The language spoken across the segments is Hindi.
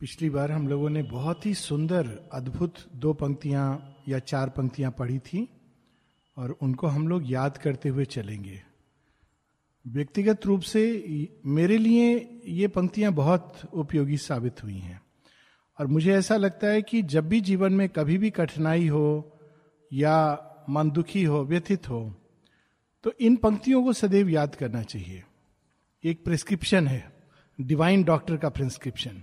पिछली बार हम लोगों ने बहुत ही सुंदर, अद्भुत दो पंक्तियाँ या चार पंक्तियाँ पढ़ी थी और उनको हम लोग याद करते हुए चलेंगे। व्यक्तिगत रूप से मेरे लिए ये पंक्तियाँ बहुत उपयोगी साबित हुई हैं। और मुझे ऐसा लगता है कि जब भी जीवन में कभी भी कठिनाई हो या मन दुखी हो, व्यथित हो तो इन पंक्तियों को सदैव याद करना चाहिए। एक प्रिस्क्रिप्शन है, डिवाइन डॉक्टर का प्रिस्क्रिप्शन।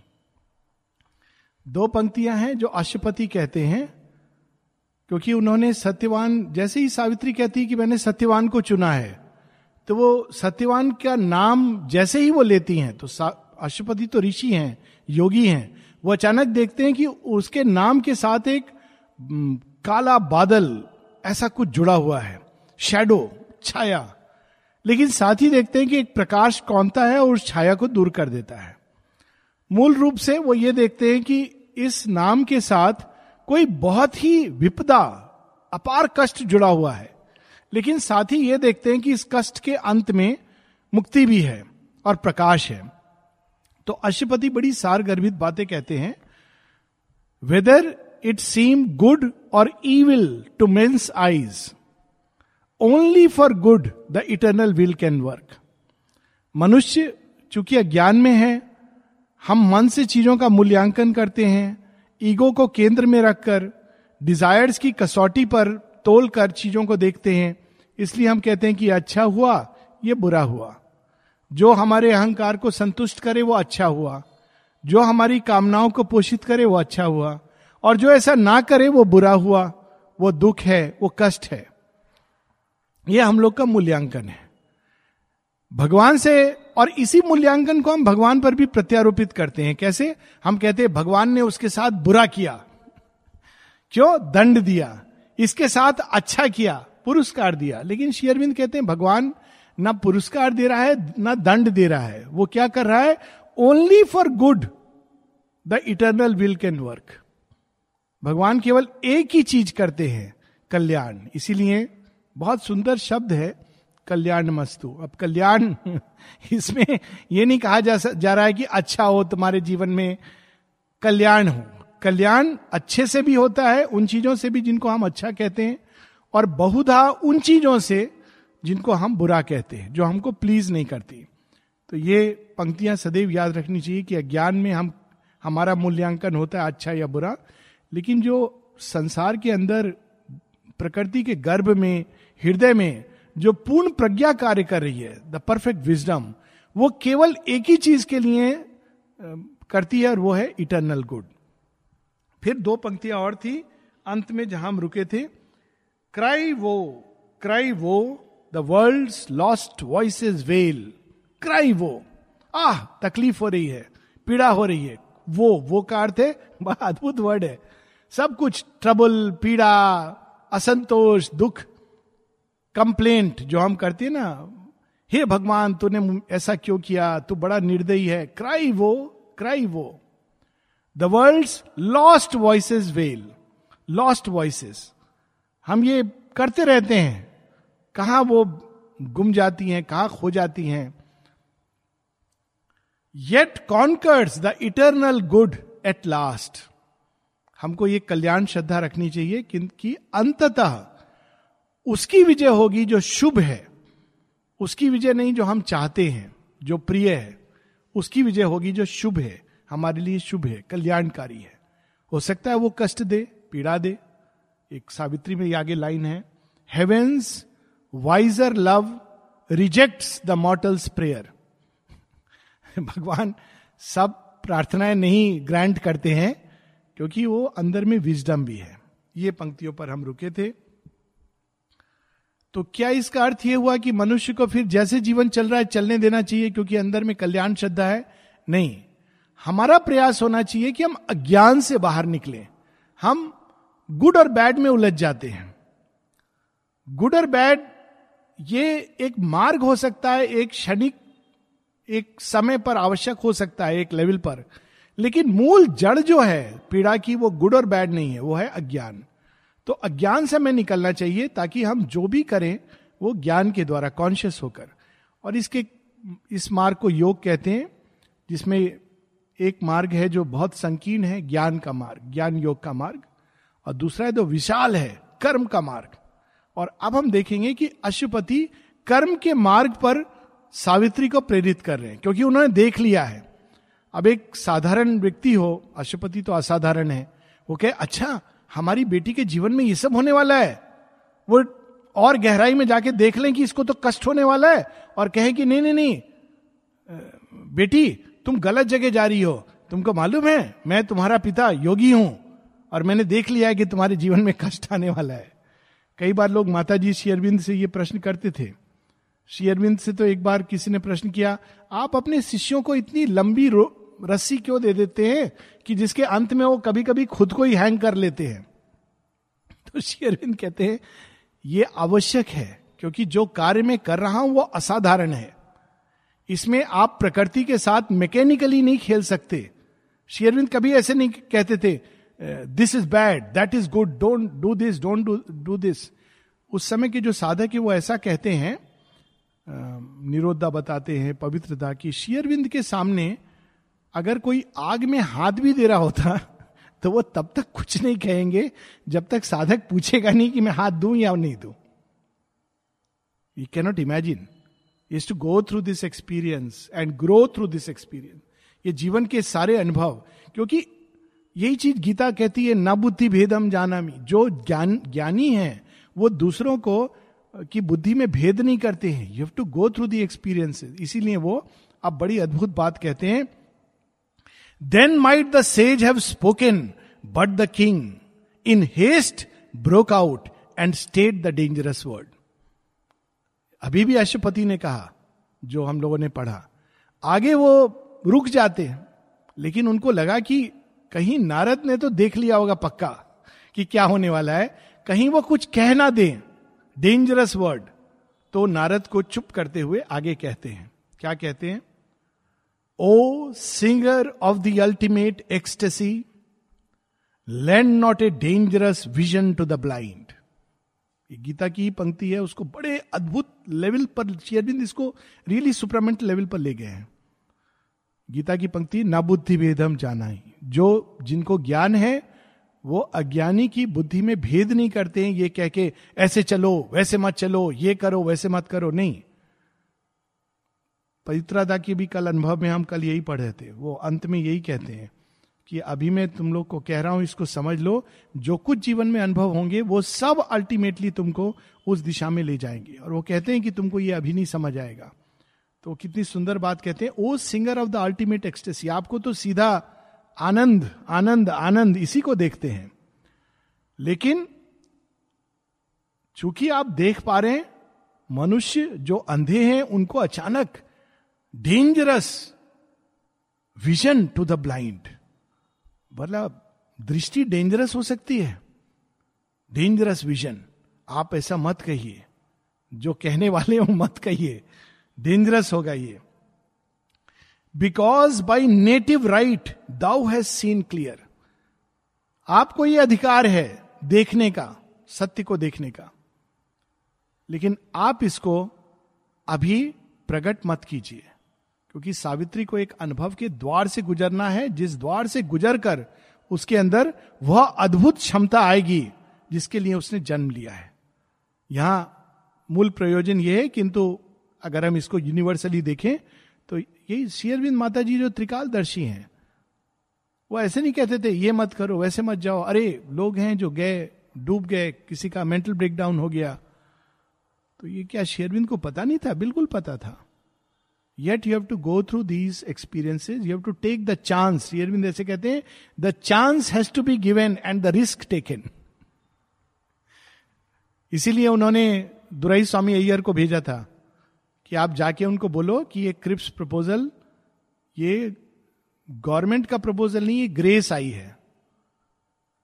दो पंक्तियाँ हैं जो अशुपति कहते हैं, क्योंकि उन्होंने सत्यवान, जैसे ही सावित्री कहती है कि मैंने सत्यवान को चुना है तो वो सत्यवान का नाम जैसे ही वो लेती हैं तो अशुपति तो ऋषि हैं, योगी हैं, वो अचानक देखते हैं कि उसके नाम के साथ एक काला बादल ऐसा कुछ जुड़ा हुआ है शेडो छाया, लेकिन साथ ही देखते हैं कि एक प्रकाश कौनता है और उस छाया को दूर कर देता है। मूल रूप से वो ये देखते हैं कि इस नाम के साथ कोई बहुत ही विपदा, अपार कष्ट जुड़ा हुआ है। लेकिन साथ ही ये देखते हैं कि इस कष्ट के अंत में मुक्ति भी है और प्रकाश है। तो अशुपति बड़ी सार गर्भित बातें कहते हैं वेदर इट सीम गुड और evil to men's eyes only for good the eternal will can work मनुष्य चूँकि अज्ञान में है हम मन से चीज़ों का मूल्यांकन करते हैं, ईगो को केंद्र में रखकर डिजायर्स की कसौटी पर तोल कर चीज़ों को देखते हैं। इसलिए हम कहते हैं कि अच्छा हुआ, ये बुरा हुआ। जो हमारे अहंकार को संतुष्ट करे, वो अच्छा हुआ। जो हमारी कामनाओं को पोषित करे, वो अच्छा हुआ। और जो ऐसा ना करे, वो बुरा हुआ। वो दुख है, वो कष्ट है। ये हम लोग का मूल्यांकन है। भगवान से और इसी मूल्यांकन को हम भगवान पर भी प्रत्यारोपित करते हैं। कैसे? हम कहते हैं, भगवान ने उसके साथ बुरा किया। क्यों? दंड दिया। इसके साथ अच्छा किया, पुरस्कार दिया। लेकिन शेयरविंद कहते हैं, भगवान ना पुरस्कार दे रहा है, ना दंड दे रहा है। वो क्या कर रहा है? Only for good the eternal will can work भगवान केवल एक ही चीज़ करते हैं, कल्याण। इसीलिए बहुत सुंदर शब्द है कल्याण मस्तु। अब कल्याण इसमें यह नहीं कहा जा, जा रहा है कि अच्छा हो तुम्हारे जीवन में कल्याण हो। कल्याण अच्छे से भी होता है उन चीज़ों से भी जिनको हम अच्छा कहते हैं और बहुधा उन चीज़ों से जिनको हम बुरा कहते हैं जो हमको प्लीज़ नहीं करती। तो ये पंक्तियाँ सदैव याद रखनी चाहिए कि अज्ञान में हम हमारा मूल्यांकन होता है अच्छा या बुरा लेकिन जो संसार के अंदर प्रकृति के गर्भ में हृदय में जो पूर्ण प्रज्ञा कार्य कर रही है द परफेक्ट विजडम वो केवल एक ही चीज़ के लिए करती है और वो है इटर्नल गुड फिर दो पंक्तियाँ और थी, अंत में जहाँ हम रुके थे, cry woe cry woe the world lost voice wail cry woe, आह, तकलीफ़ हो रही है, पीड़ा हो रही है. वो वो का अर्थ है, बड़ा अद्भुत वर्ड है। सब कुछ ट्रबल पीड़ा, असंतोष, दुख कंप्लेंट जो हम करते हैं ना, हे भगवान, तूने ऐसा क्यों किया? तू बड़ा निर्दयी है। Cry woe cry woe. The world lost voices wail lost voices हम ये करते रहते हैं। कहा वो गुम जाती हैं, कहा खो जाती हैं? Yet conquers the eternal good at last हमको ये कल्याण श्रद्धा रखनी चाहिए कि अंततः उसकी विजय होगी जो शुभ है। उसकी विजय नहीं जो हम चाहते हैं, जो प्रिय है। उसकी विजय होगी जो शुभ है। हमारे लिए शुभ है, कल्याणकारी है। हो सकता है वो कष्ट दे, पीड़ा दे। एक सावित्री में आगे लाइन है heaven's wiser love rejects the mortal's prayer भगवान सब प्रार्थनाएँ नहीं ग्रांट करते हैं, क्योंकि वो अंदर में विजडम भी है। ये पंक्तियों पर हम रुके थे। तो क्या इसका अर्थ यह हुआ कि मनुष्य को फिर जैसे जीवन चल रहा है, चलने देना चाहिए क्योंकि अंदर में कल्याण श्रद्धा है? नहीं। हमारा प्रयास होना चाहिए कि हम अज्ञान से बाहर निकले। हम गुड और बैड में उलझ जाते हैं। गुड और बैड, ये एक मार्ग हो सकता है, एक क्षणिक, एक समय पर आवश्यक हो सकता है, एक लेवल पर। लेकिन मूल जड़ जो है, पीड़ा की, वो गुड और बैड नहीं है, वो है अज्ञान। तो अज्ञान से हमें निकलना चाहिए ताकि हम जो भी करें, वो ज्ञान के द्वारा कॉन्शियस होकर। और इसके, इस मार्ग को योग कहते हैं, जिसमें एक मार्ग है जो बहुत संकीर्ण है, ज्ञान का मार्ग, ज्ञान योग का मार्ग। और दूसरा है जो विशाल है, कर्म का मार्ग। और अब हम देखेंगे कि अशुपति कर्म के मार्ग पर सावित्री को प्रेरित कर रहे हैं, क्योंकि उन्होंने देख लिया है। अब एक साधारण व्यक्ति हो अशुपति तो असाधारण है। वो कहे अच्छा हमारी बेटी के जीवन में ये सब होने वाला है। वो और गहराई में जाके देख लें कि इसको तो कष्ट होने वाला है और कहे कि नहीं नहीं नहीं बेटी, तुम गलत जगह जा रही हो। तुमको मालूम है, मैं तुम्हारा पिता योगी हूँ और मैंने देख लिया है कि तुम्हारे जीवन में कष्ट आने वाला है। कई बार लोग माता जी शेयरविंद से ये प्रश्न करते थे। शेयरविंद से तो एक बार किसी ने प्रश्न किया, आप अपने शिष्यों को इतनी लंबी रस्सी क्यों दे देते हैं कि जिसके अंत में वो कभी कभी खुद को ही हैंग कर लेते हैं? तो शेयरविंद कहते हैं, ये आवश्यक है, क्योंकि जो कार्य मैं कर रहा हूँ वो असाधारण है। इसमें आप प्रकृति के साथ मैकेनिकली नहीं खेल सकते। शेयरविंद कभी ऐसे नहीं कहते थे this is bad that is good don't do this don't do this उस समय के जो साधक है वो ऐसा कहते हैं निरोधा बताते हैं, पवित्रता की। शेयरविंद के सामने अगर कोई आग में हाथ भी दे रहा होता तो वो तब तक कुछ नहीं कहेंगे जब तक साधक पूछेगा नहीं कि मैं हाथ दूँ या नहीं दूँ। You cannot imagine is to go through this experience and grow through this experience ये जीवन के सारे अनुभव। क्योंकि यही चीज़ गीता कहती है, न बुद्धि भेदम जानामी। जो ज्ञान, ज्ञानी है, वो दूसरों को, की बुद्धि में भेद नहीं करते हैं। You have to go through the experience इसीलिए वो अब बड़ी अद्भुत बात कहते हैं। Then might the sage have spoken but the king in haste broke out and stayed the dangerous word अभी भी अशुपति ने कहा, जो हम लोगों ने पढ़ा, आगे वो रुक जाते हैं, लेकिन उनको लगा कि कहीं नारद ने तो देख लिया होगा पक्का कि क्या होने वाला है, कहीं वो कुछ कह ना दे डेंजरस वर्ड तो नारद को चुप करते हुए आगे कहते हैं। क्या कहते हैं? O singer of the ultimate ecstasy lend not a dangerous vision to the blind Gita की ही पंक्ति है, उसको बड़े अद्भुत लेवल पर शेयरबिंद इसको रियली सुपरमेंट लेवल पर ले गए हैं। गीता की पंक्ति, ना बुद्धि भेदम जाना ही जो जिनको ज्ञान है, वो अज्ञानी की बुद्धि में भेद नहीं करते हैं। ये कह के, ऐसे चलो, वैसे मत चलो, ये करो, वैसे मत करो। नहीं। पवित्रादा के भी कल अनुभव में हम कल यही पढ़े थे। वो अंत में यही कहते हैं कि अभी मैं तुम लोग को कह रहा हूँ, इसको समझ लो, जो कुछ जीवन में अनुभव होंगे, वो सब अल्टीमेटली तुमको उस दिशा में ले जाएँगे। और वो कहते हैं कि तुमको ये अभी नहीं समझ आएगा। तो कितनी सुंदर बात कहते हैं, O singer of the ultimate ecstasy आपको तो सीधा आनंद आनंद आनंद, इसी को देखते हैं। लेकिन चूँकि आप देख पा रहे हैं, मनुष्य जो अंधे हैं, उनको अचानक dangerous vision to the blind मतलब दृष्टि डेंजरस हो सकती है। डेंजरस विजन आप ऐसा मत कहिए। जो कहने वाले हो मत कहिए। डेंजरस होगा ये। Because by native right thou has seen clear आपको ये अधिकार है देखने का, सत्य को देखने का। लेकिन आप इसको अभी प्रकट मत कीजिए। क्योंकि सावित्री को एक अनुभव के द्वार से गुजरना है, जिस द्वार से गुजर कर उसके अंदर वह अद्भुत क्षमता आएगी, जिसके लिए उसने जन्म लिया है। यहाँ मूल प्रयोजन यह है, किंतु अगर हम इसको यूनिवर्सली देखें तो यही शेयरविंद माता जी जो त्रिकालदर्शी हैं, वो ऐसे नहीं कहते थे, ये मत करो, वैसे मत जाओ। अरे, लोग हैं जो गए, डूब गए, किसी का मेंटल ब्रेकडाउन हो गया। तो ये क्या शेयरविंद को पता नहीं था? बिल्कुल पता था। Yet you have to go through these experiences you have to take the chance शेयरविंद ऐसे कहते हैं the chance has to be given and the risk taken इसीलिए उन्होंने दुराई स्वामी अय्यर को भेजा था कि आप जाके उनको बोलो कि ये क्रिप्स प्रपोजल ये गवर्नमेंट का प्रपोजल नहीं, ये ग्रेस आई है।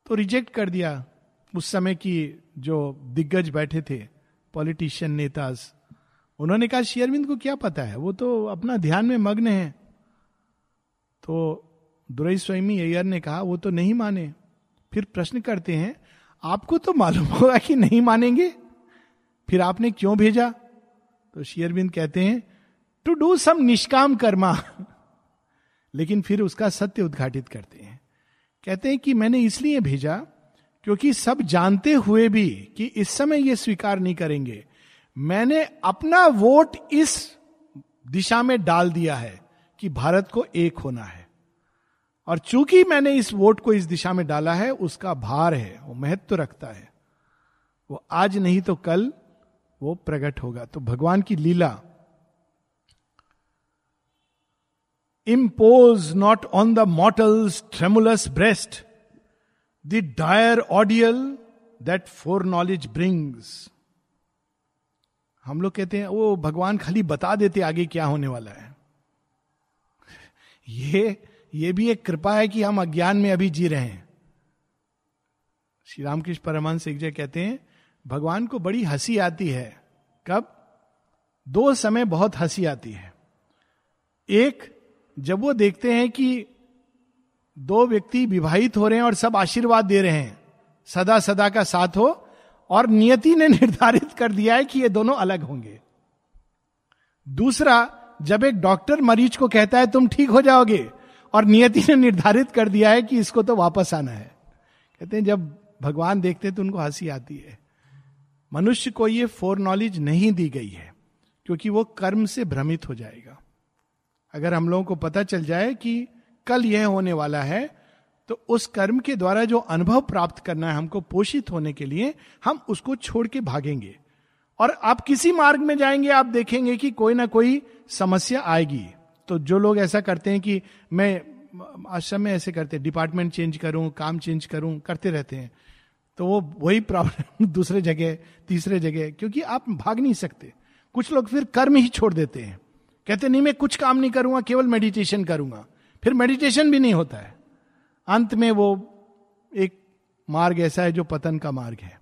तो रिजेक्ट कर दिया उस समय की जो दिग्गज बैठे थे पॉलिटिशियन नेताज। उन्होंने कहा शेयरविंद को क्या पता है? वो तो अपना ध्यान में मग्न है। तो दुरई स्वामी अय्यर ने कहा, वो तो नहीं माने। फिर प्रश्न करते हैं, आपको तो मालूम होगा कि नहीं मानेंगे? फिर आपने क्यों भेजा? तो शेयरबिंद कहते हैं टू डू सम निष्काम कर्मा। लेकिन फिर उसका सत्य उद्घाटित करते हैं। कहते हैं कि मैंने इसलिए भेजा क्योंकि सब जानते हुए भी कि इस समय ये स्वीकार नहीं करेंगे। मैंने अपना वोट इस दिशा में डाल दिया है कि भारत को एक होना है। और चूँकि मैंने इस वोट को इस दिशा में डाला है, उसका भार है, वो महत्व रखता है। वो आज नहीं तो कल वो प्रकट होगा। तो भगवान की लीला impose not on the mortal's tremulous breast the dire ordeal that foreknowledge brings हम लोग कहते हैं, वो भगवान खाली बता देते आगे क्या होने वाला है। ये ये भी एक कृपा है कि हम अज्ञान में अभी जी रहे हैं। श्री रामकृष्ण परमहंस एक जगह कहते हैं, भगवान को बड़ी हँसी आती है। कब? दो समय बहुत हँसी आती है। एक, जब वो देखते हैं कि दो व्यक्ति विवाहित हो रहे हैं और सब आशीर्वाद दे रहे हैं सदा सदा का साथ हो, और नियति ने निर्धारित कर दिया है कि ये दोनों अलग होंगे। दूसरा, जब एक डॉक्टर मरीज़ को कहता है, तुम ठीक हो जाओगे, और नियति ने निर्धारित कर दिया है कि इसको तो वापस आना है। कहते हैं, जब भगवान देखते हैं तो उनको हँसी आती है। मनुष्य को ये फोर नॉलेज नहीं दी गई है, क्योंकि वो कर्म से भ्रमित हो जाएगा। अगर हम लोगों को पता चल जाए कि कल यह होने वाला है तो उस कर्म के द्वारा जो अनुभव प्राप्त करना है हमको पोषित होने के लिए, हम उसको छोड़ के भागेंगे। और आप किसी मार्ग में जाएँगे, आप देखेंगे कि कोई ना कोई समस्या आएगी। तो जो लोग ऐसा करते हैं कि मैं, आश्रम में ऐसे करते डिपार्टमेंट चेंज करूँ, काम चेंज करूँ, करते रहते हैं तो वो वही प्रॉब्लम दूसरे जगह, तीसरे जगह, क्योंकि आप भाग नहीं सकते। कुछ लोग फिर कर्म ही छोड़ देते हैं। कहते नहीं, मैं कुछ काम नहीं करूँगा, केवल मेडिटेशन करूँगा। फिर मेडिटेशन भी नहीं होता है। अंत में वो एक मार्ग ऐसा है जो पतन का मार्ग है।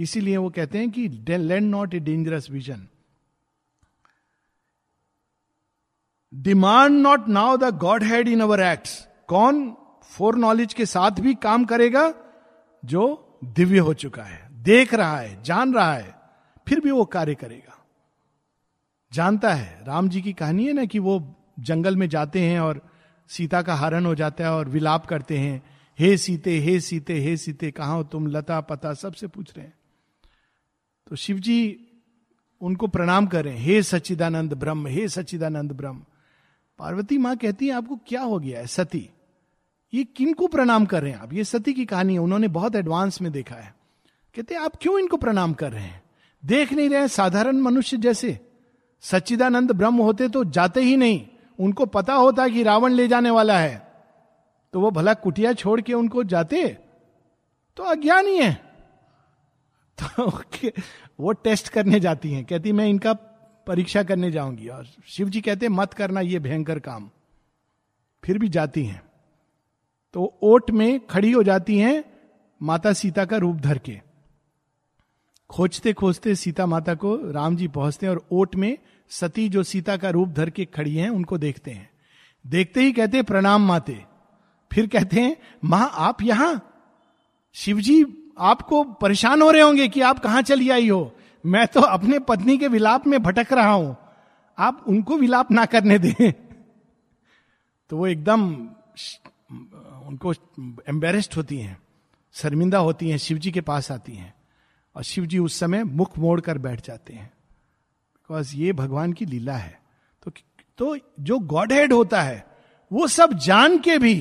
इसीलिए वो कहते हैं कि land not a dangerous vision. Demand not now the godhead in our act कौन? फोर नॉलेज के साथ भी काम करेगा जो दिव्य हो चुका है। देख रहा है, जान रहा है, फिर भी वो कार्य करेगा। जानता है, राम जी की कहानी है ना कि वो जंगल में जाते हैं और सीता का हरण हो जाता है और विलाप करते हैं, हे सीते हे सीते हे सीते, कहा हो तुम? लता, पता, सबसे पूछ रहे हैं। तो शिव जी उनको प्रणाम करें। हे सच्चिदानंद ब्रह्म, हे सच्चिदानंद ब्रह्म। पार्वती माँ कहती है, आपको क्या हो गया है, सती? ये किन को प्रणाम कर रहे हैं आप? ये सती की कहानी है, उन्होंने बहुत एडवांस में देखा है। कहते हैं, आप क्यों इनको प्रणाम कर रहे हैं? देख नहीं रहे साधारण मनुष्य जैसे। सच्चिदानंद ब्रह्म होते तो जाते ही नहीं। उनको पता होता कि रावण ले जाने वाला है। तो वो भला कुटिया छोड़ के उनको जाते? तो अज्ञान ही है। तो वो टेस्ट करने जाती हैं। कहती, मैं इनका परीक्षा करने जाऊँगी। और शिव जी कहते, मत करना ये भयंकर काम। फिर भी जाती हैं। तो ओट में खड़ी हो जाती हैं माता सीता का रूप धर के। खोजते खोजते सीता माता को राम जी पहुँचते हैं और ओट में सती जो सीता का रूप धर के खड़ी हैं, उनको देखते हैं। देखते ही कहते, प्रणाम माते। फिर कहते हैं, माँ, आप यहाँ? शिवजी आपको परेशान हो रहे होंगे कि आप कहाँ चली आई हो। मैं तो अपने पत्नी के विलाप में भटक रहा हूँ। आप उनको विलाप ना करने दें। तो वो एकदम उनको एम्बेरेस्ड होती हैं, शर्मिंदा होती हैं, शिवजी के पास आती हैं और शिवजी उस समय मुख मोड़ कर बैठ जाते हैं। बिकॉज़ ये भगवान की लीला है। तो तो जो गॉड हेड होता है, वो सब जान के भी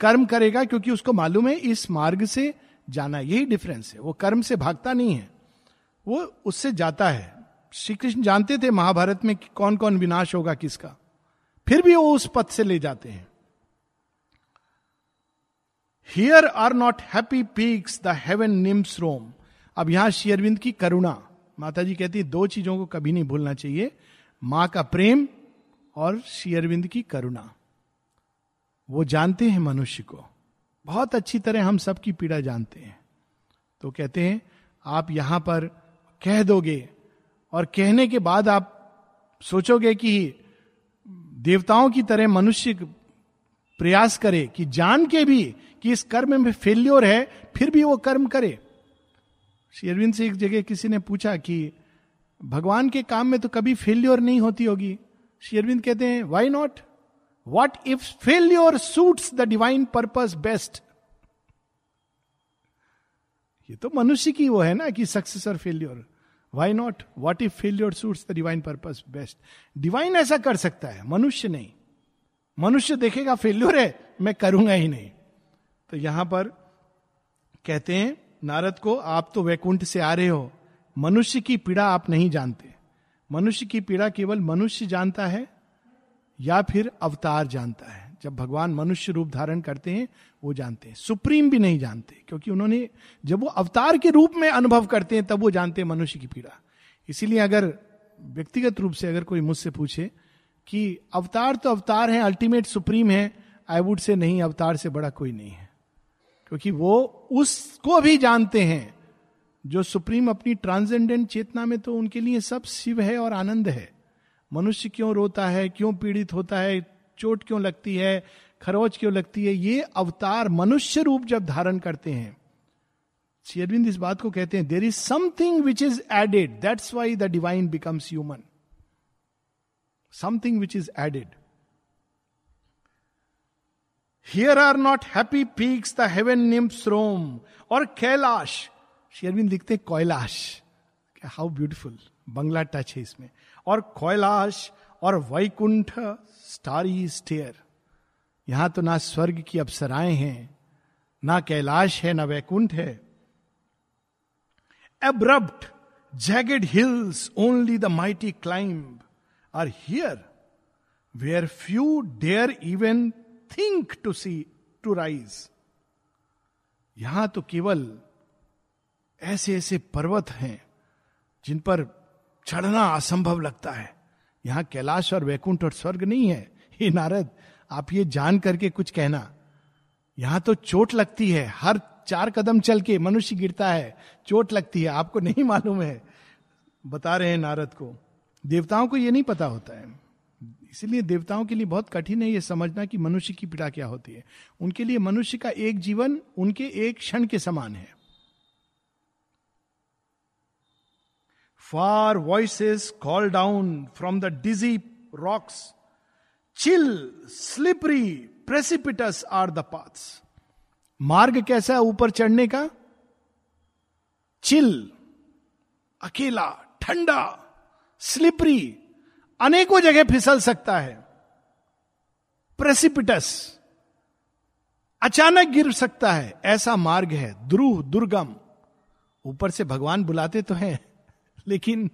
कर्म करेगा क्योंकि उसको मालूम है, इस मार्ग से जाना यही डिफरेंस है। वो कर्म से भागता नहीं है। वो उससे जाता है। श्री कृष्ण जानते थे महाभारत में कौन कौन विनाश होगा किसका। फिर भी वो उस पथ से ले जाते हैं। Here are not happy peaks the heaven nymphs roam अब यहाँ शेयरविंद की करुणा। माता जी कहती है, दो चीज़ों को कभी नहीं भूलना चाहिए। माँ का प्रेम और शेयरविंद की करुणा। वो जानते हैं मनुष्य को। बहुत अच्छी तरह हम सबकी पीड़ा जानते हैं। तो कहते हैं, आप यहाँ पर कह दोगे और कहने के बाद आप सोचोगे कि देवताओं की तरह मनुष्य प्रयास करे कि जान के भी कि इस कर्म में फेल्योर है, फिर भी वो कर्म करे। श्री अरविंद से एक जगह किसी ने पूछा कि भगवान के काम में तो कभी फेल्योर नहीं होती होगी। श्री अरविंद कहते हैं why not what if failure suits the divine purpose best ये तो मनुष्य की वो है ना कि सक्सेस और failure why not what if failure suits the divine purpose best divine ऐसा कर सकता है, मनुष्य नहीं। मनुष्य देखेगा फेल्योर है, मैं करूँगा ही नहीं। तो यहाँ पर कहते हैं, नारद को, आप तो वैकुंठ से आ रहे हो। मनुष्य की पीड़ा आप नहीं जानते। मनुष्य की पीड़ा केवल मनुष्य जानता है या फिर अवतार जानता है। जब भगवान मनुष्य रूप धारण करते हैं, वो जानते हैं। सुप्रीम भी नहीं जानते, क्योंकि उन्होंने, जब वो अवतार के रूप में अनुभव करते हैं, तब वो जानते हैं मनुष्य की पीड़ा। इसीलिए अगर व्यक्तिगत रूप से अगर कोई मुझसे पूछे कि अवतार तो अवतार है अल्टीमेट सुप्रीम है आई वुड से नहीं, अवतार से बड़ा कोई नहीं है। क्योंकि वो उसको भी जानते हैं, जो सुप्रीम अपनी ट्रांसजेंडेंट चेतना में तो उनके लिए सब शिव है और आनंद है। मनुष्य क्यों रोता है? क्यों पीड़ित होता है? चोट क्यों लगती है? खरोच क्यों लगती है? ये अवतार मनुष्य रूप जब धारण करते हैं शेरविंद इस बात को कहते हैं there is something which is added that's why the divine becomes human something which is added here are not happy peaks the heaven nymphs roam और कैलाश शेरविंद लिखते कोयलाश हाउ ब्यूटिफुल बंगला टच है इसमें। और कोयलाश और वैकुंठ स्टारी स्टेयर। यहाँ तो ना स्वर्ग की अप्सराएँ हैं, ना कैलाश है, ना वैकुंठ है। Abrupt jagged hills only the mighty climb are here where few dare even think to see to rise यहाँ तो केवल ऐसे ऐसे पर्वत हैं, जिन पर चढ़ना असंभव लगता है। यहाँ कैलाश और वैकुंठ और स्वर्ग नहीं है। हे नारद, आप ये जान करके कुछ कहना। यहाँ तो चोट लगती है। हर चार कदम चल के मनुष्य गिरता है। चोट लगती है। आपको नहीं मालूम है। बता रहे हैं नारद को। देवताओं को ये नहीं पता होता है। इसलिए देवताओं के लिए बहुत कठिन है ये समझना कि मनुष्य की पीड़ा क्या होती है। उनके लिए मनुष्य का एक जीवन, उनके एक क्षण के समान है। Far voices call down from the dizzy rocks. Chill, slippery, precipitous are the paths. मार्ग कैसा है ऊपर चढ़ने का? चिल अकेला ठंडा स्लिपरी अनेकों जगह फिसल सकता है। प्रेसिपिटस अचानक गिर सकता है। ऐसा मार्ग है द्रुह दुर्गम। ऊपर से भगवान बुलाते तो हैं। लेकिन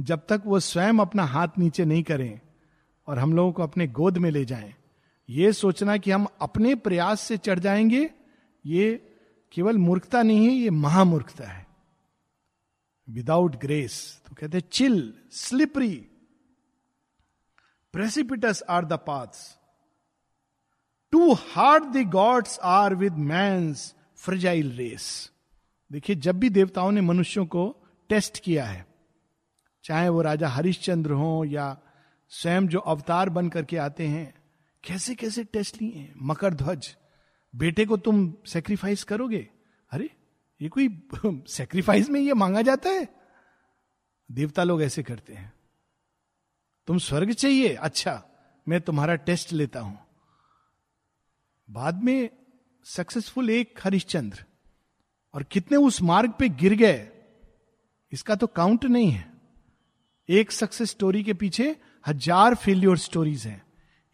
जब तक वो स्वयं अपना हाथ नीचे नहीं करें और हम लोगों को अपने गोद में ले जाएँ, ये सोचना कि हम अपने प्रयास से चढ़ जाएँगे ये केवल मूर्खता नहीं है ये महामूर्खता है। विदाउट ग्रेस तो कहते chill slippery precipitous are the paths too hard the gods are with मैं फ्रजाइल रेस देखिए जब भी देवताओं ने मनुष्यों को टेस्ट किया है। चाहे वो राजा हरिश्चंद्र हो या स्वयं जो अवतार बन करके आते हैं कैसे कैसे टेस्ट लिए हैं? मकर ध्वज, बेटे को तुम सेक्रीफाइस करोगे? अरे, ये कोई सेक्रीफाइस में ये मांगा जाता है? देवता लोग ऐसे करते हैं। तुम स्वर्ग चाहिए? अच्छा मैं तुम्हारा टेस्ट लेता हूँ। बाद में सक्सेसफुल एक हरिश्चंद्र, और कितने उस मार्ग पे गिर गए? इसका तो काउंट नहीं है। एक सक्सेस स्टोरी के पीछे हज़ार फेल्योर स्टोरीज हैं।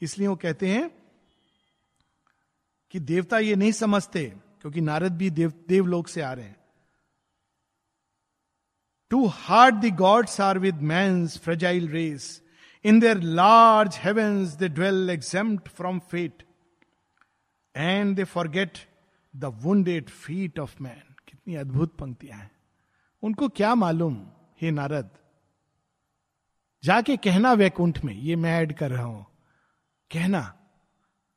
इसलिए वो कहते हैं कि देवता ये नहीं समझते, क्योंकि नारद भी देव देवलोक से आ रहे हैं। Too hard the gods are with man's fragile race in their large heavens they dwell exempt from fate and they forget the wounded feet of man कितनी अद्भुत पंक्तियाँ हैं। उनको क्या मालूम, हे नारद? जाके कहना वैकुंठ में, ये मैं ऐड कर रहा हूँ। कहना,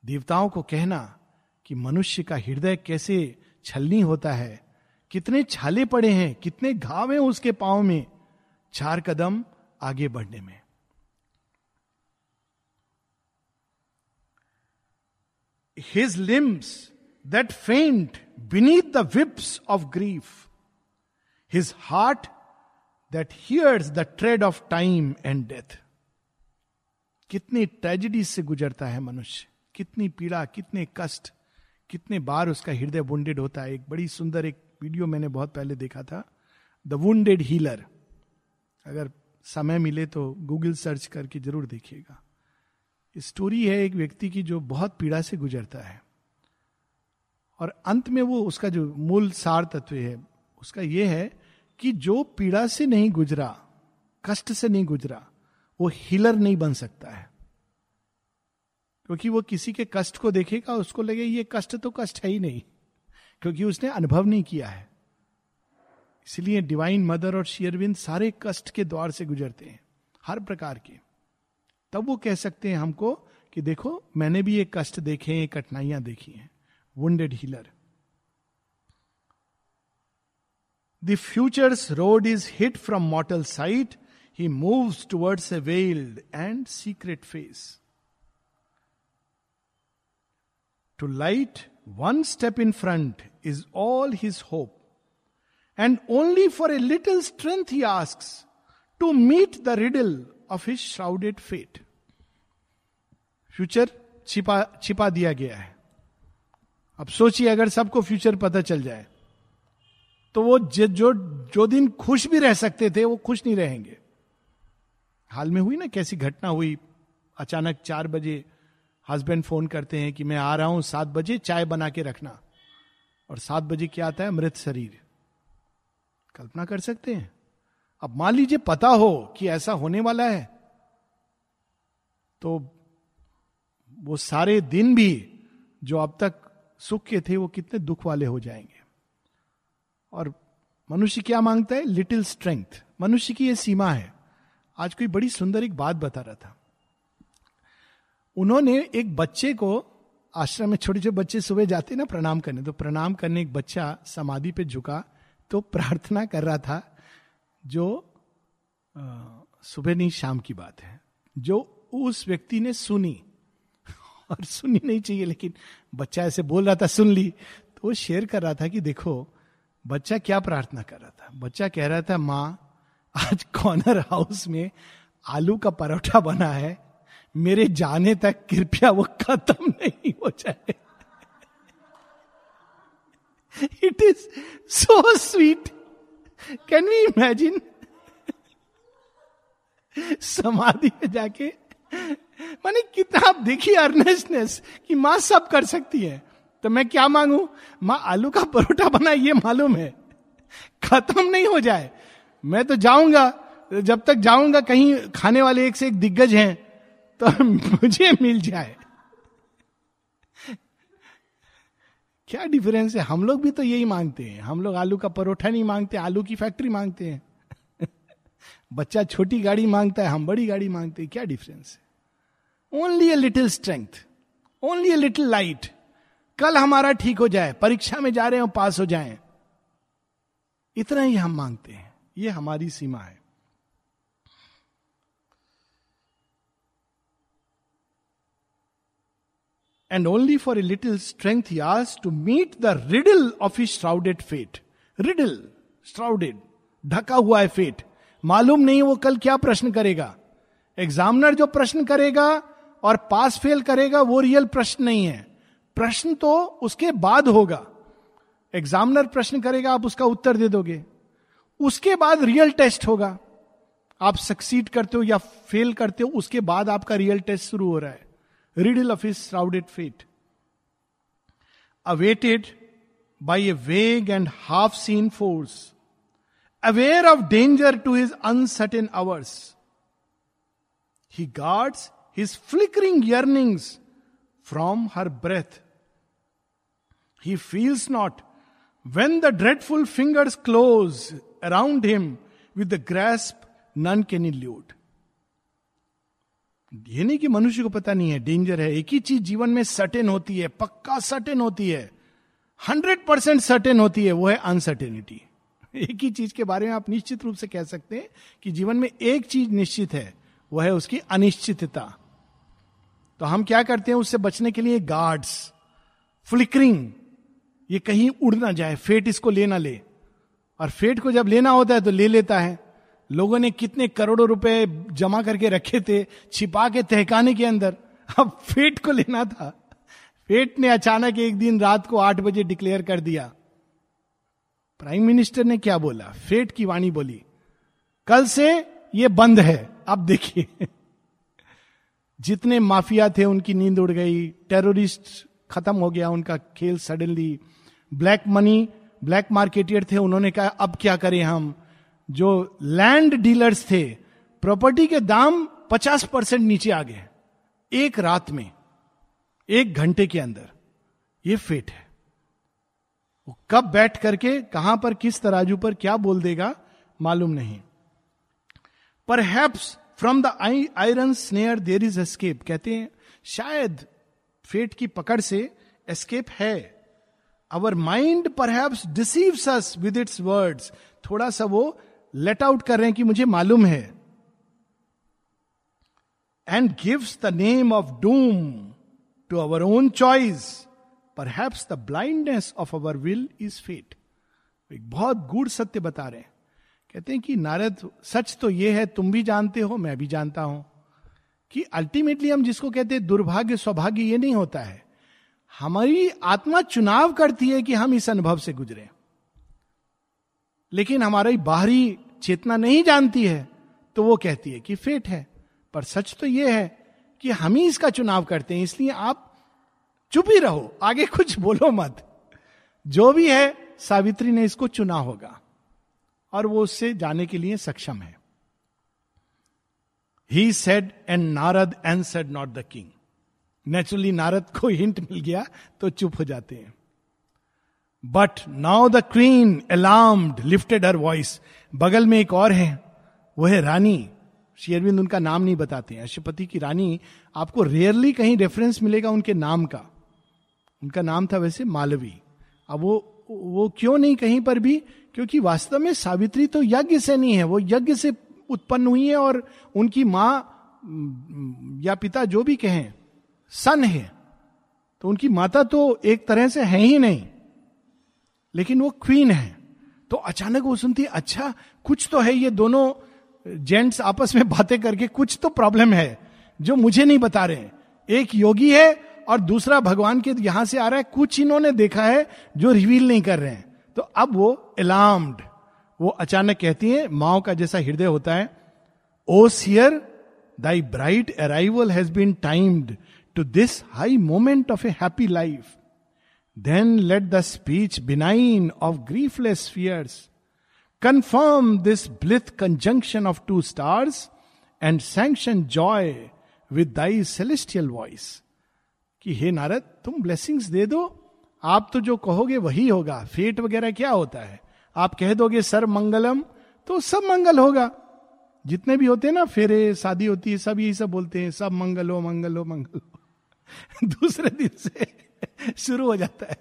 देवताओं को कहना कि मनुष्य का हृदय कैसे छलनी होता है, कितने छाले पड़े हैं, कितने घाव हैं उसके पाँव में, चार कदम आगे बढ़ने में। His limbs that faint beneath the whips of grief his heart that hears the tread of time and death कितनी ट्रेजिडी से गुजरता है मनुष्य। कितनी पीड़ा, कितने कष्ट, कितने बार उसका हृदय वुंडेड होता है। एक बड़ी सुंदर एक वीडियो मैंने बहुत पहले देखा था द वुंडेड हीलर अगर समय मिले तो गूगल सर्च करके ज़रूर देखिएगा। स्टोरी है एक व्यक्ति की जो बहुत पीड़ा से गुजरता है। और अंत में वो उसका जो मूल सार तत्व है, उसका यह है कि जो पीड़ा से नहीं गुजरा, कष्ट से नहीं गुजरा, वो हिलर नहीं बन सकता है। क्योंकि वो किसी के कष्ट को देखेगा, उसको लगे ये कष्ट तो कष्ट है ही नहीं, क्योंकि उसने अनुभव नहीं किया है। इसलिए डिवाइन मदर और शेयरविंद सारे कष्ट के द्वार से गुजरते हैं, हर प्रकार के। तब वो कह सकते हैं हमको कि देखो, मैंने भी ये कष्ट देखे हैं कठिनाइयाँ देखी हैं wounded healer the future's road is hid from mortal sight he moves towards a veiled and secret face to light one step in front is all his hope and only for a little strength he ask to meet the riddle of his shrouded fate future छिपा छिपा दिया गया है। अब सोचिए, अगर सबको फ्यूचर पता चल जाए। तो वो जो जो जो दिन खुश भी रह सकते थे, वो खुश नहीं रहेंगे। हाल में हुई ना, कैसी घटना हुई? अचानक चार बजे हस्बैंड फ़ोन करते हैं कि मैं आ रहा हूँ, सात बजे चाय बना के रखना। और सात बजे क्या आता है? मृत शरीर। कल्पना कर सकते हैं। अब मान लीजिए पता हो कि ऐसा होने वाला है तो वो सारे दिन भी जो अब तक सुख के थे, वो कितने दुख वाले हो जाएँगे। और मनुष्य क्या माँगता है? लिटिल स्ट्रेंथ मनुष्य की ये सीमा है। आज कोई बड़ी सुंदर एक बात बता रहा था। उन्होंने एक बच्चे को आश्रम में छोटे छोटे बच्चे सुबह जाते ना प्रणाम करने तो प्रणाम करने एक बच्चा समाधि पे झुका तो प्रार्थना कर रहा था, जो सुबह नहीं, शाम की बात है। जो उस व्यक्ति ने सुनी, और सुननी नहीं चाहिए, लेकिन बच्चा ऐसे बोल रहा था, सुन ली तो वो शेयर कर रहा था कि देखो बच्चा क्या प्रार्थना कर रहा था? बच्चा कह रहा था, माँ, आज कॉर्नर हाउस में आलू का परोठा बना है, मेरे जाने तक कृपया वो खत्म नहीं हो जाए। It is so sweet can we imagine समाधि में जाके, माने कितना देखिए अर्नेस्टनेस कि माँ सब कर सकती है। तो मैं क्या मांगू? माँ, आलू का परोठा बना ये मालूम है। खत्म नहीं हो जाए। मैं तो जाऊँगा, जब तक जाऊँगा, कहीं खाने वाले एक से एक दिग्गज हैं तो मुझे मिल जाए। क्या डिफरेंस है? हम लोग भी तो यही मांगते हैं। हम लोग आलू का परोठा नहीं मांगते, आलू की फैक्ट्री मांगते हैं। बच्चा छोटी गाड़ी माँगता है, हम बड़ी गाड़ी मांगते हैं। क्या डिफरेंस है? Only a little strength only a little light कल हमारा ठीक हो जाए परीक्षा में जा रहे हो पास हो जाए। इतना ही हम मांगते हैं। ये हमारी सीमा है। And only for a little strength asked to meet the riddle of his shrouded fate. Riddle, shrouded, ढका हुआ है फेट मालूम नहीं वो कल क्या प्रश्न करेगा। एग्जामिनर जो प्रश्न करेगा और पास फेल करेगा वो रियल प्रश्न नहीं है। प्रश्न तो उसके बाद होगा। एग्जामिनर प्रश्न करेगा, आप उसका उत्तर दे दोगे। उसके बाद रियल टेस्ट होगा। आप सक्सीड करते हो या फेल करते हो, उसके बाद आपका रियल टेस्ट शुरू हो रहा है। Riddle of is shrouded fate awaited by a vague and half seen force aware of danger to his uncertain hours he guards his flickering yearnings from her breath He feels not. When the dreadful fingers close around him, with the grasp, none can elude. ये नहीं कि मनुष्य को पता नहीं है डेंजर है। एक ही चीज़ जीवन में सर्टेन होती है, पक्का सर्टेन होती है। हंड्रेड परसेंट सर्टेन होती है, वो है अनसर्टेनिटी एक ही चीज़ के बारे में आप निश्चित रूप से कह सकते हैं कि जीवन में एक चीज़ निश्चित है वह है उसकी अनिश्चितता। तो हम क्या करते हैं, उससे बचने के लिए गार्ड्स फ्लिकरिंग ये कहीं उड़ ना जाए, फेट इसको लेना ले। और फेट को जब लेना होता है तो ले लेता है। लोगों ने कितने करोड़ों रुपए जमा करके रखे थे, छिपा के तहकाने के अंदर। अब फेट को लेना था। फेट ने अचानक एक दिन रात को आठ बजे डिक्लेयर कर दिया। प्राइम मिनिस्टर ने क्या बोला? फेट की वाणी बोली, कल से ये बंद है। अब देखिए। जितने माफिया थे, उनकी नींद उड़ गई। टेररिस्ट खत्म हो गया, उनका खेल suddenly black money black marketeer थे, उन्होंने कहा, अब क्या करें हम? जो लैंड डीलर्स थे प्रॉपर्टी के दाम पचास परसेंट नीचे आ गए, एक रात में, एक घंटे के अंदर। ये फेट है। वो कब बैठ करके, कहाँ पर, किस तराजू पर, क्या बोल देगा, मालूम नहीं। Perhaps from the iron snare there is escape कहते हैं, शायद फेट की पकड़ से एस्केप है। अवर माइंड पर deceives us with its words थोड़ा सा वो लेट आउट कर रहे हैं कि मुझे मालूम है। And gives the name of doom to our own choice perhaps the blindness of our will is fate एक बहुत गूढ़ सत्य बता रहे हैं। कहते हैं कि नारद, सच तो ये है, तुम भी जानते हो, मैं भी जानता हूँ। कि अल्टीमेटली हम जिसको कहते हैं दुर्भाग्य, सौभाग्य, ये नहीं होता है। हमारी आत्मा चुनाव करती है कि हम इस अनुभव से गुजरे लेकिन हमारी बाहरी चेतना नहीं जानती है तो वो कहती है कि फेट है। पर सच तो ये है कि हम ही इसका चुनाव करते हैं, इसलिए आप चुप ही रहो, आगे कुछ बोलो मत। जो भी है, सावित्री ने इसको चुना होगा, और वो उससे जाने के लिए सक्षम है। He said and Narad and said not the king naturally Narad को हिंट मिल गया तो चुप हो जाते हैं। But now the queen alarmed lifted her voice बगल में एक और है, वो है रानी। शेरविंद उनका नाम नहीं बताते हैं। अशुपति की रानी, आपको रेयरली कहीं रेफरेंस मिलेगा उनके नाम का। उनका नाम था वैसे मालवी। अब वो वो क्यों नहीं कहीं पर भी? क्योंकि वास्तव में सावित्री तो यज्ञ से नहीं है। वो यज्ञ से उत्पन्न हुई है और उनकी माँ या पिता जो भी कहें सन है तो उनकी माता तो एक तरह से है ही नहीं, लेकिन वो क्वीन है। तो अचानक वो सुनती अच्छा कुछ तो है, ये दोनों जेंट्स आपस में बातें करके कुछ तो प्रॉब्लम है, जो मुझे नहीं बता रहे एक योगी है और दूसरा भगवान के यहाँ से आ रहा है, कुछ इन्होंने देखा है जो रिवील नहीं कर रहे हैं। तो अब वो अलार्म्ड, वो अचानक कहती है, माओ का जैसा हृदय होता है O seer thy bright arrival has been timed to this high moment of a happy life then let the speech benign of griefless fears confirm this blithe conjunction of two stars and sanction joy with thy celestial voice कि हे नारद, तुम ब्लेसिंग्स दे दो। आप तो जो कहोगे वही होगा। फेट वगैरह क्या होता है? आप कह दोगे सर मंगलम तो सब मंगल होगा। जितने भी होते हैं ना, फेरे, शादी होती है, सब यही सब बोलते हैं, सब मंगल हो मंगल हो मंगल। हो दूसरे दिन से शुरू हो जाता है।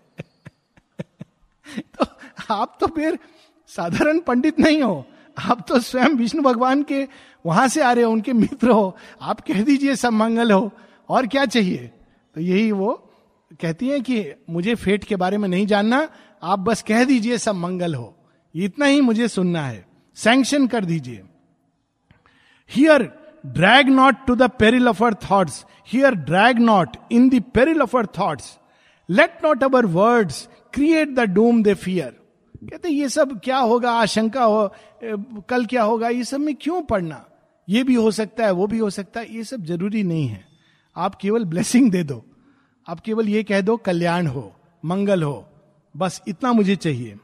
तो आप तो फिर साधारण पंडित नहीं हो। आप तो स्वयं विष्णु भगवान के वहाँ से आ रहे हो, उनके मित्र हो। आप कह दीजिए सब मंगल हो, और क्या चाहिए? तो यही वो कहती है कि मुझे फेट के बारे में नहीं जानना, आप बस कह दीजिए सब मंगल हो। इतना ही मुझे सुनना है। सैंक्शन कर दीजिए। Here drag not to the peril of our thoughts here drag not in the peril of our thoughts let not our words create the doom they fear कहते ये सब क्या होगा? आशंका हो कल क्या होगा? ये सब में क्यों पढ़ना ये भी हो सकता है, वो भी हो सकता है, ये सब ज़रूरी नहीं है। आप केवल ब्लेसिंग दे दो। आप केवल ये कह दो, कल्याण हो, मंगल हो। बस इतना मुझे चाहिए।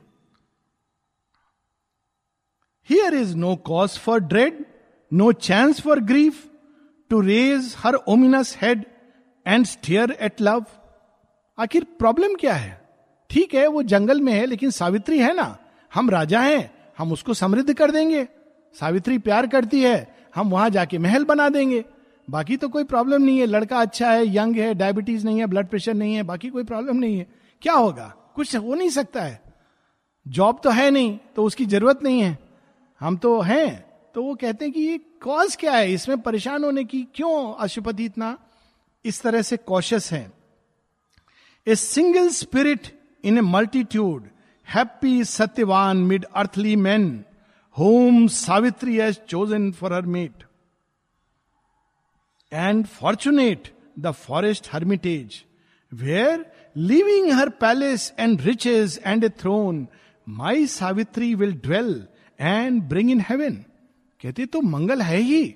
Here is no cause for dread no chance for grief to raise her ominous head and stare at love आखिर प्रॉब्लम क्या है? ठीक है, वो जंगल में है, लेकिन सावित्री है ना? हम राजा हैं, हम उसको समृद्ध कर देंगे। सावित्री प्यार करती है, हम वहाँ जाके महल बना देंगे। बाकी तो कोई प्रॉब्लम नहीं है, लड़का अच्छा है, यंग है डायबिटीज़ नहीं है ब्लड प्रेशर नहीं है, बाकी कोई प्रॉब्लम नहीं है। क्या होगा? कुछ हो नहीं सकता है। जॉब तो है नहीं तो उसकी ज़रूरत नहीं है। हम तो हैं तो वो कहते हैं कि ये कॉज क्या है? इसमें परेशान होने की क्यों अशुपति इतना? इस तरह से कॉशियस है। A single spirit in a multitude happy Satyavan mid earthly man home Savitri has chosen for her mate and fortunate the forest hermitage where living her palace and riches and a throne my Savitri will dwell and bring in heaven कहते तो मंगल है ही।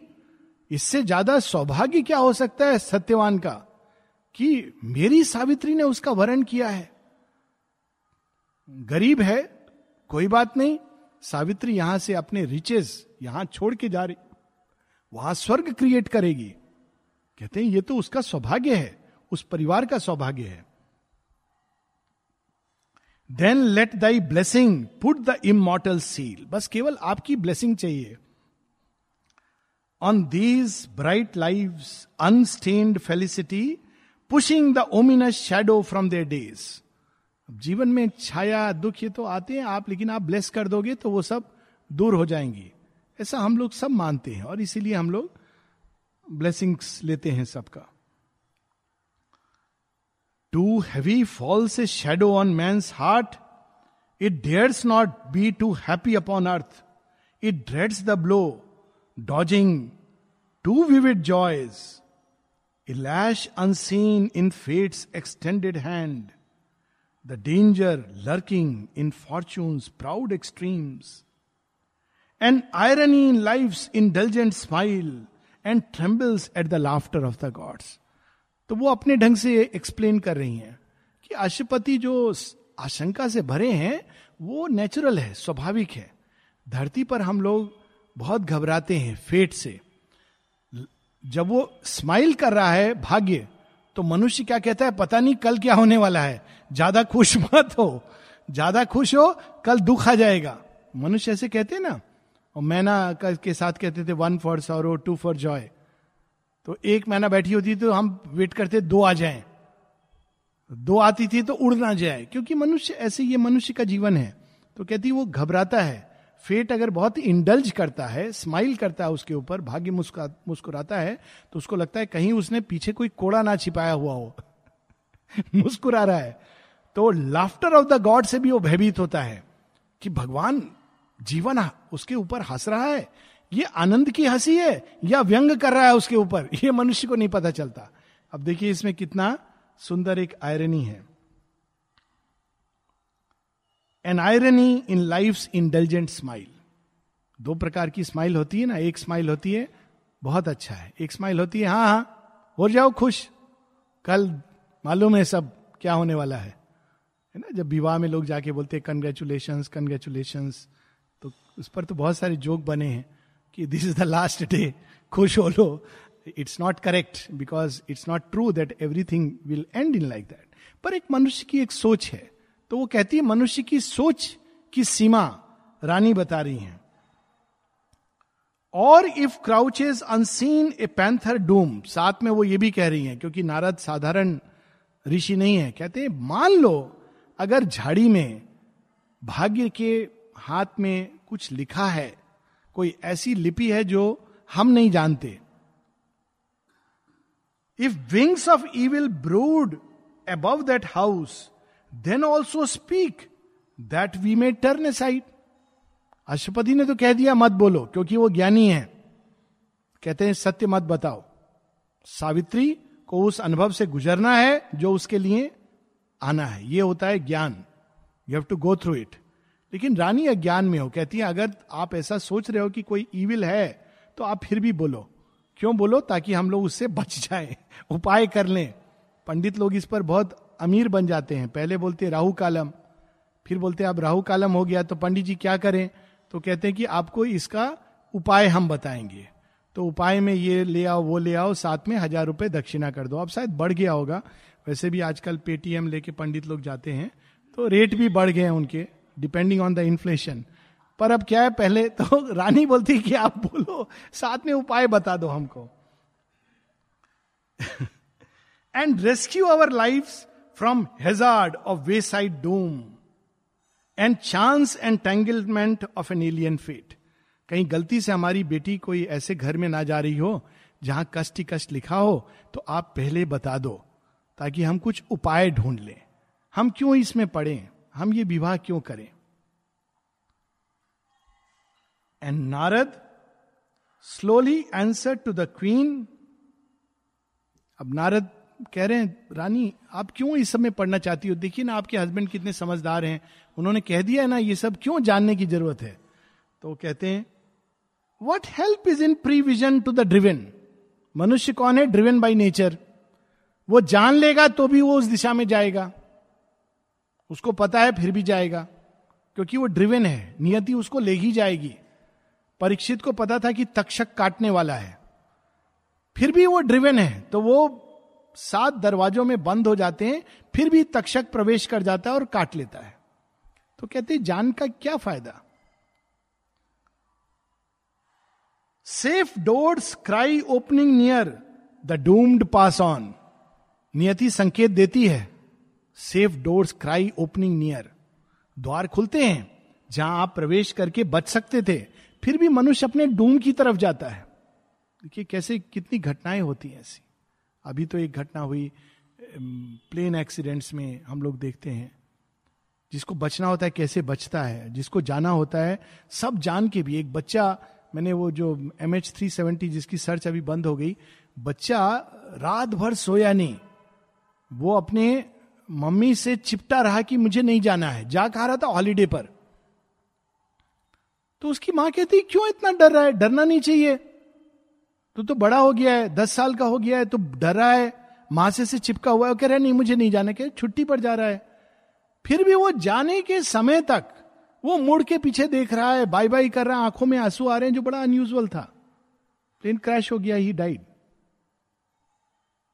इससे ज़्यादा सौभाग्य क्या हो सकता है सत्यवान का कि मेरी सावित्री ने उसका वर्ण किया है? गरीब है, कोई बात नहीं। सावित्री यहाँ से अपने रिचेस यहाँ छोड़ के जा रही, वहाँ स्वर्ग क्रिएट करेगी। कहते हैं, ये तो उसका सौभाग्य है, उस परिवार का सौभाग्य है। Then let thy blessing put the immortal seal बस केवल आपकी ब्लेसिंग चाहिए। On these bright lives unstained felicity pushing the ominous shadow from their days जीवन में छाया, दुख ये तो आते हैं आप, लेकिन आप ब्लेस कर दोगे तो वो सब दूर हो जाएँगी। ऐसा हम लोग सब मानते हैं और इसीलिए हम लोग ब्लेसिंग्स लेते हैं सबका। Too heavy falls a shadow on my heart it dares not be too happy upon earth it dreads the blow dodging too vivid joys a lash unseen in fate's extended hand the danger lurking in fortune's proud extremes and irony in life intelligent smile and trembles at the laughter of the gods तो वो अपने ढंग से एक्सप्लेन कर रही हैं कि अशुपति जो आशंका से भरे हैं, वो नेचुरल है, स्वाभाविक है। धरती पर हम लोग बहुत घबराते हैं फेट से। जब वो स्माइल कर रहा है भाग्य तो मनुष्य क्या कहता है? पता नहीं कल क्या होने वाला है। ज़्यादा खुश मत हो। ज़्यादा खुश हो, कल दुख आ जाएगा। मनुष्य ऐसे कहते हैं ना, और मैना के साथ कहते थे, one for sorrow, two for joy. तो एक महीना बैठी होती तो हम वेट करते, दो आ जाएँ। दो आती थी तो उड़ ना जाए, क्योंकि मनुष्य, ऐसे ये मनुष्य का जीवन है। तो कहती, वो घबराता है। फेट अगर बहुत इंडल्ज करता है स्माइल करता है उसके ऊपर, भाग्य मुस्कुरा मुस्कुराता है तो उसको लगता है कहीं उसने पीछे कोई कोड़ा ना छिपाया हुआ हो। मुस्कुरा रहा है। तो लाफ्टर ऑफ़ द गॉड से भी वो भयभीत होता है कि भगवान जीवन उसके ऊपर हंस रहा है। ये आनंद की हँसी है या व्यंग कर रहा है उसके ऊपर? ये मनुष्य को नहीं पता चलता। अब देखिए इसमें कितना सुंदर एक आयरनी है। An irony in life intelligent smile दो प्रकार की स्माइल होती है ना, एक स्माइल होती है, बहुत अच्छा है। एक स्माइल होती है हाँ हाँ हो जाओ खुश। कल मालूम है सब क्या होने वाला है। है ना, जब विवाह में लोग जाके बोलते हैं कंग्रेचुलेशन कंग्रेचुलेशन तो उस पर तो बहुत सारे जोक बने हैं कि this is the last day खुश हो लो। It's not correct because it's not true that everything will end in like that पर एक मनुष्य की एक सोच है तो वो कहती है, मनुष्य की सोच की सीमा रानी बता रही है। और if crouches unseen a panther doom साथ में वो ये भी कह रही हैं, क्योंकि नारद साधारण ऋषि नहीं है। कहते हैं, मान लो, अगर झाड़ी में भाग्य के हाथ में कुछ लिखा है, कोई ऐसी लिपि है जो हम नहीं जानते। If wings of evil brood above that house then also speak that we may turn side Ashwapati ने तो कह दिया मत बोलो, क्योंकि वो ज्ञानी है. कहते हैं, सत्य मत बताओ। सावित्री को उस अनुभव से गुजरना है जो उसके लिए आना है। ये होता है ज्ञान। You have to go through it लेकिन रानी अज्ञान में हो। कहती है, अगर आप ऐसा सोच रहे हो कि कोई ईविल है तो आप फिर भी बोलो। क्यों बोलो? ताकि हम लोग उससे बच जाए, उपाय कर लें। पंडित लोग इस पर बहुत अमीर बन जाते हैं। पहले बोलते राहु कालम। फिर बोलते अब राहु कालम हो गया तो पंडित जी क्या करें? तो कहते हैं कि आपको इसका उपाय हम बताएँगे। तो उपाय में ये ले आओ, वो ले आओ, साथ में हज़ार रुपए दक्षिणा कर दो। अब शायद बढ़ गया होगा। वैसे भी आजकल पेटीएम लेके पंडित लोग जाते हैं तो रेट भी बढ़ गए हैं उनके डिपेंडिंग ऑन द इन्फ्लेशन पर अब क्या है, पहले तो रानी बोलती कि आप बोलो, साथ में उपाय बता दो हमको। And rescue our life from hazard of wayside doom and chance and tanglement of an alien fate कहीं गलती से हमारी बेटी कोई ऐसे घर में ना जा रही हो, जहाँ कष्ट ही कष्ट लिखा हो तो आप पहले बता दो, ताकि हम कुछ उपाय ढूंढ लें। हम क्यों इसमें पढ़े हम ये विवाह क्यों करें? And Narad slowly answer to the queen अब नारद कह रहे हैं, रानी, आप क्यों इस समय पढ़ना चाहती हो? देखिए ना, आपके हस्बैंड कितने समझदार हैं। उन्होंने कह दिया है ना, ये सब क्यों जानने की ज़रूरत है? तो कहते हैं what help is in prevision to the driven मनुष्य कौन है? ड्रिवन बाई नेचर वो जान लेगा तो भी वो उस दिशा में जाएगा। उसको पता है, फिर भी जाएगा। क्योंकि वो ड्रिवेन है। नियति उसको ले ही जाएगी। परीक्षित को पता था कि तक्षक काटने वाला है। फिर भी वो ड्रिवेन है। तो वो सात दरवाजों में बंद हो जाते हैं, फिर भी तक्षक प्रवेश कर जाता है और काट लेता है। तो कहते जान का क्या फ़ायदा? Safe doors cry opening near the doomed pass on नियति संकेत देती है safe doors cry opening near द्वार खुलते हैं, जहाँ आप प्रवेश करके बच सकते थे, फिर भी मनुष्य अपने डूम की तरफ़ जाता है। देखिए कैसे कितनी घटनाएँ होती हैं ऐसी। अभी तो एक घटना हुई प्लेन एक्सीडेंट्स में हम लोग देखते हैं। जिसको बचना होता है, कैसे बचता है, जिसको जाना होता है, सब जान के भी। एक बच्चा, मैंने वो जो एम एच थ्री सेवेंटी जिसकी सर्च अभी बंद हो गई, बच्चा रात भर सोया नहीं। वो अपने मम्मी से चिपटा रहा कि मुझे नहीं जाना है। जा कहा रहा था? हॉलीडे पर। तो उसकी माँ कहती, क्यों इतना डर रहा है? डरना नहीं चाहिए। तो तो बड़ा हो गया है, दस साल का हो गया है तो डर रहा है, माँ से से चिपका हुआ है कह रहा है, नहीं, मुझे नहीं जाने के, छुट्टी पर जा रहा है। फिर भी वो जाने के समय तक वो मुड़ के पीछे देख रहा है बाई बाई कर रहा है, आँखों में आँसू आ रहे हैं, जो बड़ा अनयूजल था। प्लेन क्रैश हो गया ही डाइड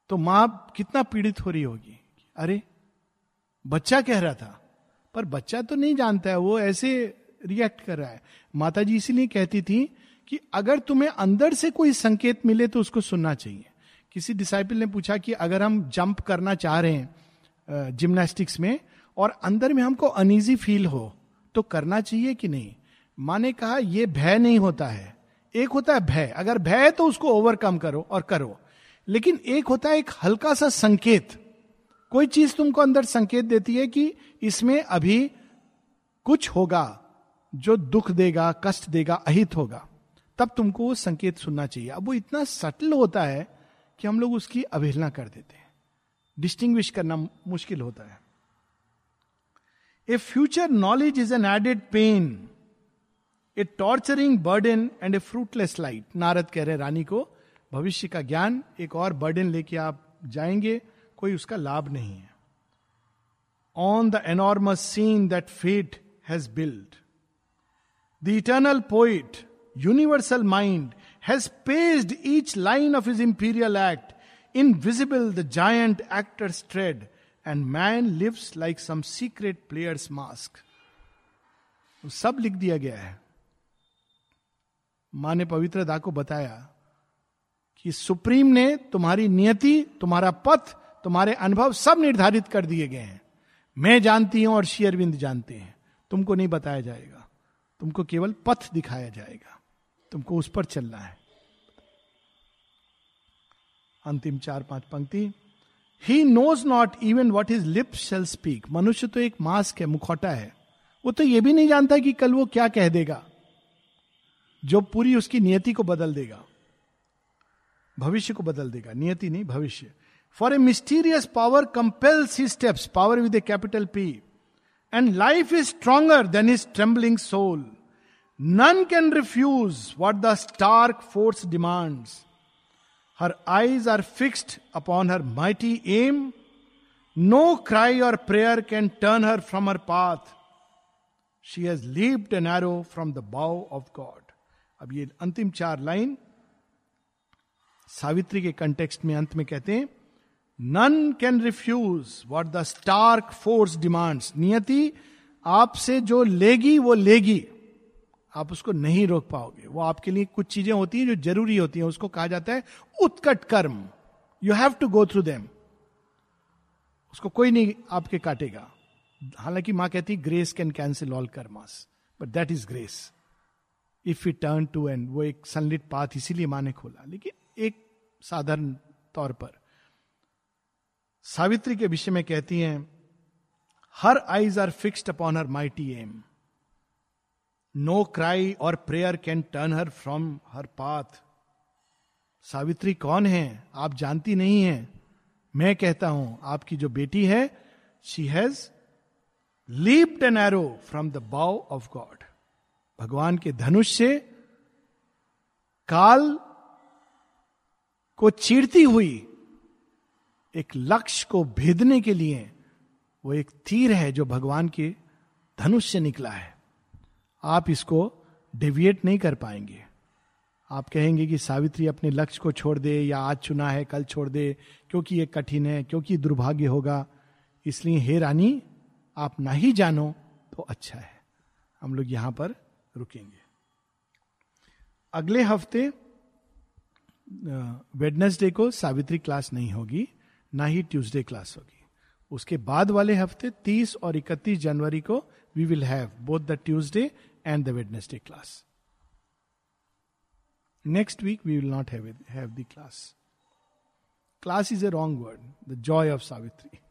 तो माँ कितना पीड़ित हो रही होगी। अरे, बच्चा कह रहा था, पर बच्चा तो नहीं जानता है, वो ऐसे रिएक्ट कर रहा है। माता जी इसीलिए कहती थी कि अगर तुम्हें अंदर से कोई संकेत मिले तो उसको सुनना चाहिए। किसी डिसाइपल ने पूछा कि अगर हम जंप करना चाह रहे हैं जिम्नास्टिक्स में और अंदर में हमको अनईजी फील हो तो करना चाहिए कि नहीं? माँ ने कहा यह भय नहीं होता है। एक होता है भय। अगर भय है तो उसको ओवरकम करो और करो। लेकिन एक होता है एक हल्का सा संकेत। कोई चीज़ तुमको अंदर संकेत देती है कि इसमें अभी कुछ होगा जो दुख देगा, कष्ट देगा, अहित होगा। तब तुमको वो संकेत सुनना चाहिए। अब वो इतना सटल होता है कि हम लोग उसकी अवहेलना कर देते हैं। डिस्टिंग्विश करना मुश्किल होता है। A future knowledge is an added pain a torturing burden and a fruitless light Narad कह रहे रानी को भविष्य का ज्ञान, एक और बर्डन लेके आप जाएँगे, कोई उसका लाभ नहीं है। On the enormous scene that fate has build the eternal poet universal mind has paced each line of his imperial act invisible the giant actor strides and man lives like some secret player's mask सब लिख दिया गया है। माँ ने पवित्र दा को बताया कि सुप्रीम ने तुम्हारी नियति, तुम्हारा पथ, तुम्हारे अनुभव सब निर्धारित कर दिए गए हैं। मैं जानती हूँ और शेयरविंद जानते हैं। तुमको नहीं बताया जाएगा। तुमको केवल पथ दिखाया जाएगा। तुमको उस पर चलना है। अंतिम चार पाँच पंक्ति। He knows not even what is lip shall speak मनुष्य तो एक मास्क है, मुखौटा है। वो तो ये भी नहीं जानता कि कल वो क्या कह देगा। जो पूरी उसकी नियति को बदल देगा। भविष्य को बदल देगा। नियति नहीं, भविष्य। For a mysterious power compels he steps power with a capital P and life is stronger than is trembling soul none can refuse what the stark force demands her eyes are fixed upon her mighty aim no cry or prayer can turn her from her path she has leaped an arrow from the bow of God अब ये अंतिम चार लाइन सावित्री के कंटेक्स्ट में अंत में कहते हैं none can refuse what the stark force demands नियति, आपसे जो लेगी, वो लेगी। आप उसको नहीं रोक पाओगे। वो आपके लिए कुछ चीज़ें होती हैं जो ज़रूरी होती हैं। उसको कहा जाता है उत्कट कर्म। You have to go through them उसको कोई नहीं आपके काटेगा। हालाँकि माँ कहती grace can cancel all karmas but that is grace if you turn to and वो एक सनलिट पाथ इसीलिए माँ ने खोला। लेकिन एक साधारण तौर पर सावित्री के विषय में कहती हैं, her eyes are fixed upon her mighty aim no cry or prayer can turn her from her path Savitri कौन है? आप जानती नहीं है। मैं कहता हूँ, आपकी जो बेटी है she has leaped an arrow from the bow of God भगवान के धनुष से काल को चीरती हुई एक लक्ष्य को भेदने के लिए वो एक तीर है जो भगवान के धनुष से निकला है। आप इसको डेविएट नहीं कर पाएँगे। आप कहेंगे कि सावित्री अपने लक्ष्य को छोड़ दे या आज चुना है, कल छोड़ दे, क्योंकि ये कठिन है, क्योंकि दुर्भाग्य होगा। इसलिए हे रानी, आप ना ही जानो तो अच्छा है। हम लोग यहाँ पर रुकेंगे। अगले हफ़्ते वेडनेसडे को सावित्री क्लास नहीं होगी, ना ही ट्यूसडे क्लास होगी। उसके बाद वाले हफ़्ते 30 और 31 जनवरी को we will have both the Tuesday and the Wednesday class. Next week we will not have it, have the class. Class is a wrong word. The joy of Savitri.